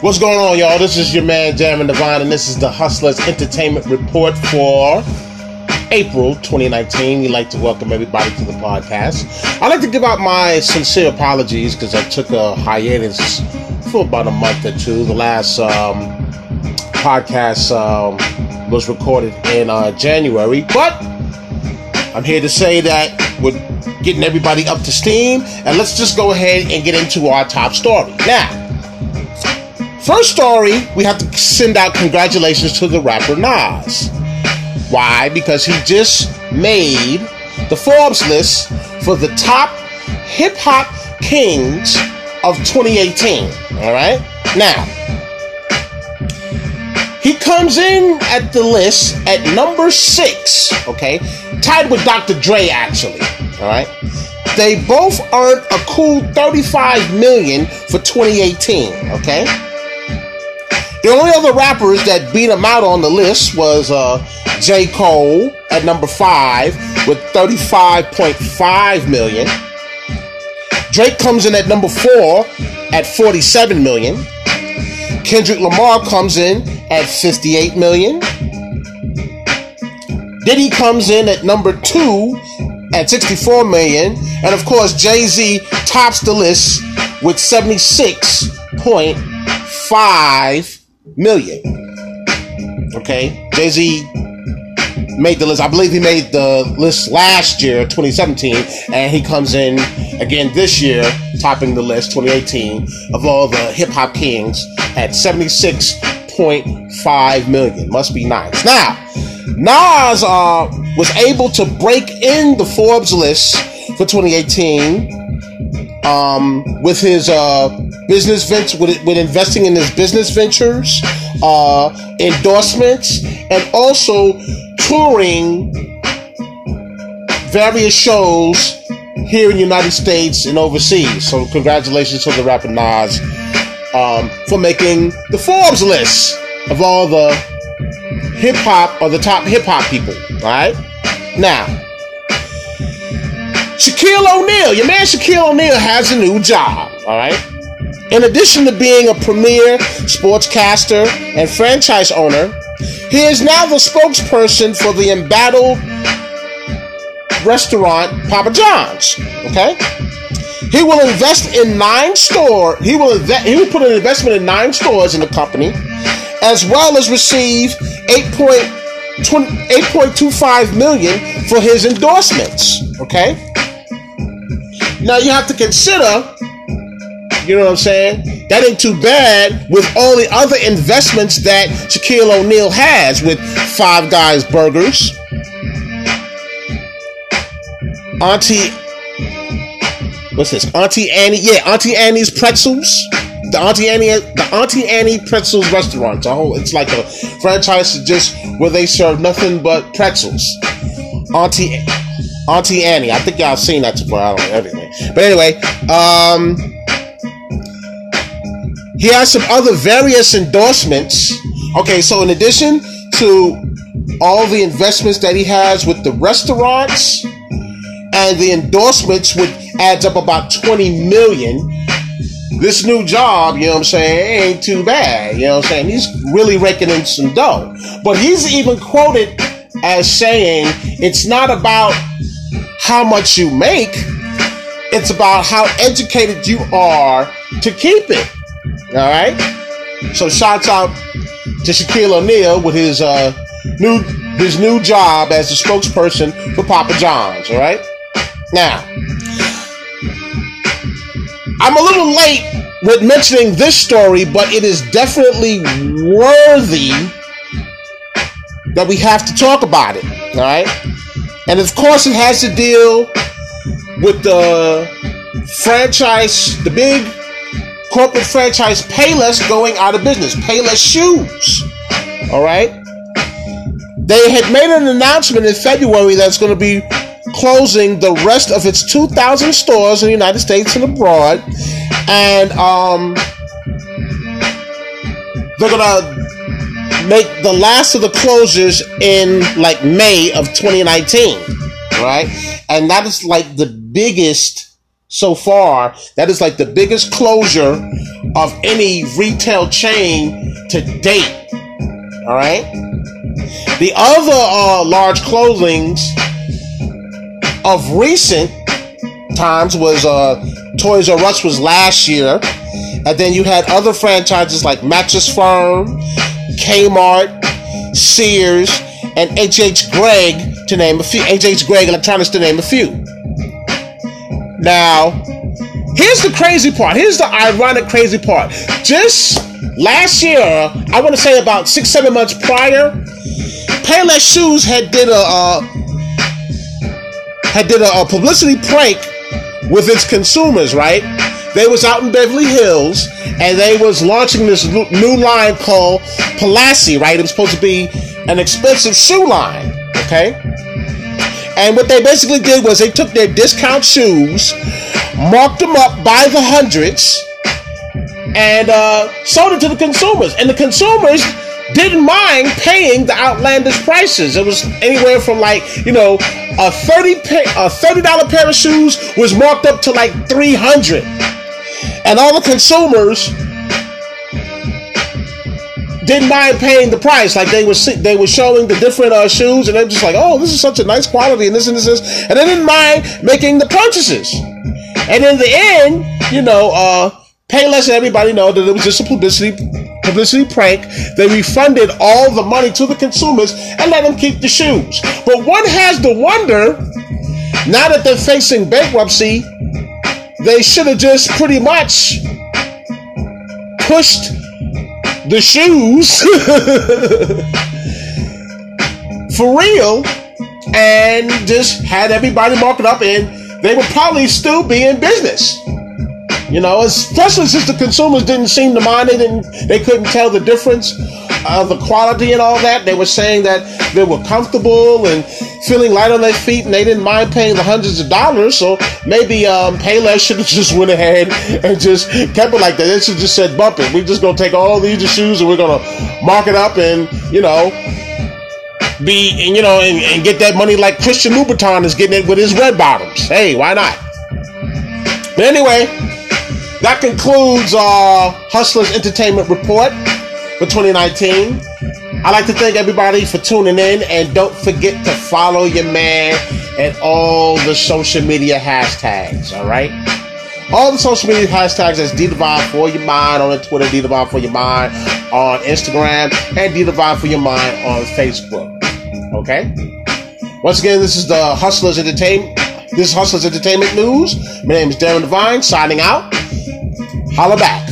What's going on, y'all? This is your man, Darren Devine, and this is the Hustlers Entertainment Report for April 2019. We'd like to welcome everybody to the podcast. I'd like to give out my sincere apologies because I took a hiatus for about a month or two. The last um, podcast um, was recorded in uh, January, but I'm here to say that we're getting everybody up to steam, and let's just go ahead and get into our top story. Now, First story, we have to send out congratulations to the rapper Nas. Why? Because he just made the Forbes list for the top hip hop kings of 2018. All right? Now, he comes in at the list at number six, okay? Tied with Dr. Dre, actually. All right? They both earned a cool 35 million for 2018, okay? The only other rappers that beat him out on the list was uh, J. Cole at number five with 35.5 million. Drake comes in at number four at 47 million. Kendrick Lamar comes in at 58 million. Diddy comes in at number two at 64 million. And of course, Jay Z tops the list with 76.5 million. Okay, Jay Z made the list. I believe he made the list last year, 2017, and he comes in again this year, topping the list, 2018, of all the hip hop kings at 76.5 million. Must be nice. Now, Nas uh, was able to break in the Forbes list for 2018 um, with his uh, business venture, with, with investing in his business ventures, uh, endorsements, and also touring various shows here in the United States and overseas. So congratulations to the rapper Nas um, for making the Forbes list of all the hip hop or the top hip hop people. Right, now Shaquille O'Neal, your man Shaquille O'Neal has a new job, all right? In addition to being a premier sportscaster and franchise owner, he is now the spokesperson for the embattled restaurant Papa John's, okay? He will invest in nine store. He will inve- he will put an investment in nine stores in the company, as well as receive 8.25 million for his endorsements. Okay. Now you have to consider, you know what I'm saying? That ain't too bad with all the other investments that Shaquille O'Neal has with Five Guys Burgers, Auntie, what's this? Auntie Annie, yeah, Auntie Annie's Pretzels. The Auntie Annie, the Auntie Annie Pretzels restaurant. It's a whole, it's like a franchise just where they serve nothing but pretzels. Auntie Auntie Annie. I think y'all seen that before. I don't know everything. But anyway, um, he has some other various endorsements. Okay, so in addition to all the investments that he has with the restaurants and the endorsements, which adds up about 20 million. This new job, you know what I'm saying, ain't too bad. You know what I'm saying? He's really raking in some dough. But he's even quoted as saying it's not about how much you make, it's about how educated you are to keep it. All right. So shouts out to Shaquille O'Neal with his uh, new his new job as the spokesperson for Papa John's. All right. Now, I'm a little late with mentioning this story, but it is definitely worthy that we have to talk about it. All right. And of course, it has to deal with the franchise, the big corporate franchise Payless going out of business. Payless Shoes. All right. They had made an announcement in February that's going to be closing the rest of its 2,000 stores in the United States and abroad. And um, they're to make the last of the closures in like May of 2019. right? And that is like the biggest so far. That is like the biggest closure of any retail chain to date. All right. The other uh, large closings of recent times was uh, Toys R Us was last year, and then you had other franchises like Mattress Firm, Kmart, Sears, and H.H. Gregg to name a few. H.H. Gregg Electronics to name a few. Now, here's the crazy part. Here's the ironic crazy part. Just last year, I want to say about six, seven months prior, Payless Shoes had did a uh, had did a, a publicity prank with its consumers. Right? They was out in Beverly Hills and they was launching this new line called Palessi. Right? It was supposed to be an expensive shoe line. Okay. And what they basically did was they took their discount shoes, marked them up by the hundreds, and uh, sold it to the consumers. And the consumers didn't mind paying the outlandish prices. It was anywhere from like you know a thirty a thirty dollar pair of shoes was marked up to like three hundred, and all the consumers didn't mind paying the price. Like they were they were showing the different uh, shoes, and they're just like, oh, this is such a nice quality, and this and this, and this, and they didn't mind making the purchases. And in the end, you know, uh, Payless and everybody know that it was just a publicity publicity prank. They refunded all the money to the consumers and let them keep the shoes. But one has to wonder, now that they're facing bankruptcy, they should have just pretty much pushed the shoes for real and just had everybody mark it up and they would probably still be in business. You know, especially since the consumers didn't seem to mind, it didn't, they couldn't tell the difference of the quality and all that. They were saying that they were comfortable and feeling light on their feet, and they didn't mind paying the hundreds of dollars. So maybe um, Payless should have just went ahead and just kept it like that. They should just said, "Bump it. We're just gonna take all these shoes and we're gonna mark it up and you know." Be and you know and, and get that money like Christian Louboutin is getting it with his red bottoms. Hey, why not? But anyway, that concludes our Hustlers Entertainment Report for 2019. I'd like to thank everybody for tuning in and don't forget to follow your man and all the social media hashtags, all right? All the social media hashtags is D Divine for your mind on Twitter, D Divine for your mind on Instagram, and D Divine for your mind on Facebook. Okay? Once again, this is the Hustlers Entertainment. This is Hustlers Entertainment News. My name is Darren Devine, signing out. Holla back.